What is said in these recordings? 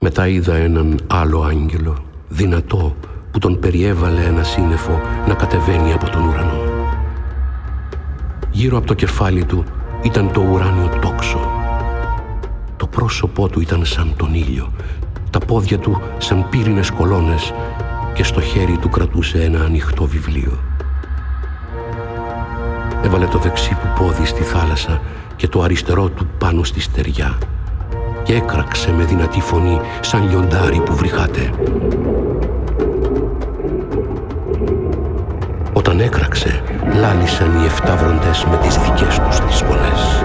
Μετά είδα έναν άλλο άγγελο, δυνατό, που τον περιέβαλε ένα σύννεφο να κατεβαίνει από τον ουρανό. Γύρω από το κεφάλι του ήταν το ουράνιο τόξο. Το πρόσωπό του ήταν σαν τον ήλιο, τα πόδια του σαν πύρινες κολόνες και στο χέρι του κρατούσε ένα ανοιχτό βιβλίο. Έβαλε το δεξί του πόδι στη θάλασσα και το αριστερό του πάνω στη στεριά και έκραξε με δυνατή φωνή σαν λιοντάρι που βρυχάται. Όταν έκραξε, λάλησαν οι εφτάβροντες με τις δικές τους τις φωνές.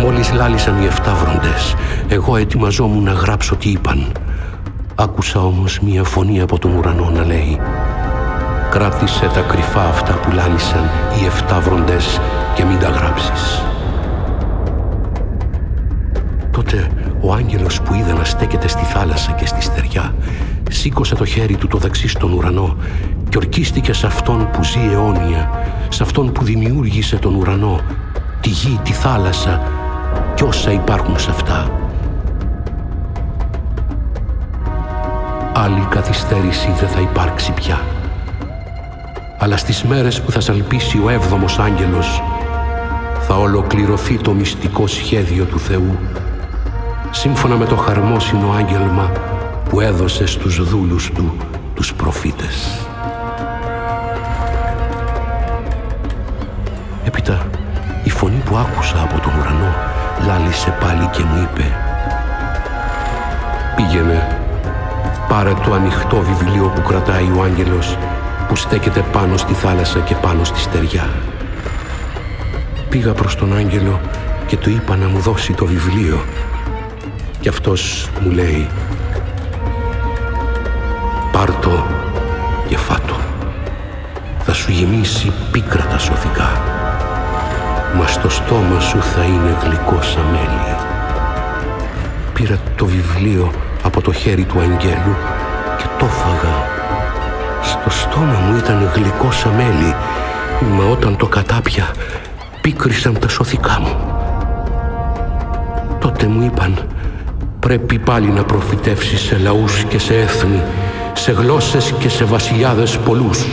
Μόλις λάλησαν οι εφτάβροντες, εγώ ετοιμαζόμουν να γράψω τι είπαν. Άκουσα όμως μία φωνή από τον ουρανό να λέει «Κράτησε τα κρυφά αυτά που λάλησαν οι εφτάβροντες και μην τα γράψεις». Ο άγγελος που είδα να στέκεται στη θάλασσα και στη στεριά σήκωσε το χέρι του το δεξί στον ουρανό και ορκίστηκε σε αυτόν που ζει αιώνια, σε αυτόν που δημιούργησε τον ουρανό, τη γη, τη θάλασσα και όσα υπάρχουν σε αυτά. Άλλη καθυστέρηση δεν θα υπάρξει πια. Αλλά στις μέρες που θα σαλπίσει ο έβδομος άγγελος θα ολοκληρωθεί το μυστικό σχέδιο του Θεού σύμφωνα με το χαρμόσυνο άγγελμα που έδωσε στους δούλους του τους προφήτες. Έπειτα η φωνή που άκουσα από τον ουρανό λάλησε πάλι και μου είπε «Πήγαινε, πάρε το ανοιχτό βιβλίο που κρατάει ο άγγελος που στέκεται πάνω στη θάλασσα και πάνω στη στεριά». Πήγα προς τον άγγελο και του είπα να μου δώσει το βιβλίο και αυτός μου λέει «Πάρ' και φάτο. Θα σου γεμίσει πίκρα τα σωθικά. Μα στο στόμα σου θα είναι γλυκό σαν μέλι». Πήρα το βιβλίο από το χέρι του αγγέλου και το φάγα. Στο στόμα μου ήταν γλυκό σαν μέλι, μα όταν το κατάπια πίκρισαν τα σωθικά μου. Τότε μου είπαν πρέπει πάλι να προφητεύσεις σε λαούς και σε έθνη, σε γλώσσες και σε βασιλιάδες πολλούς.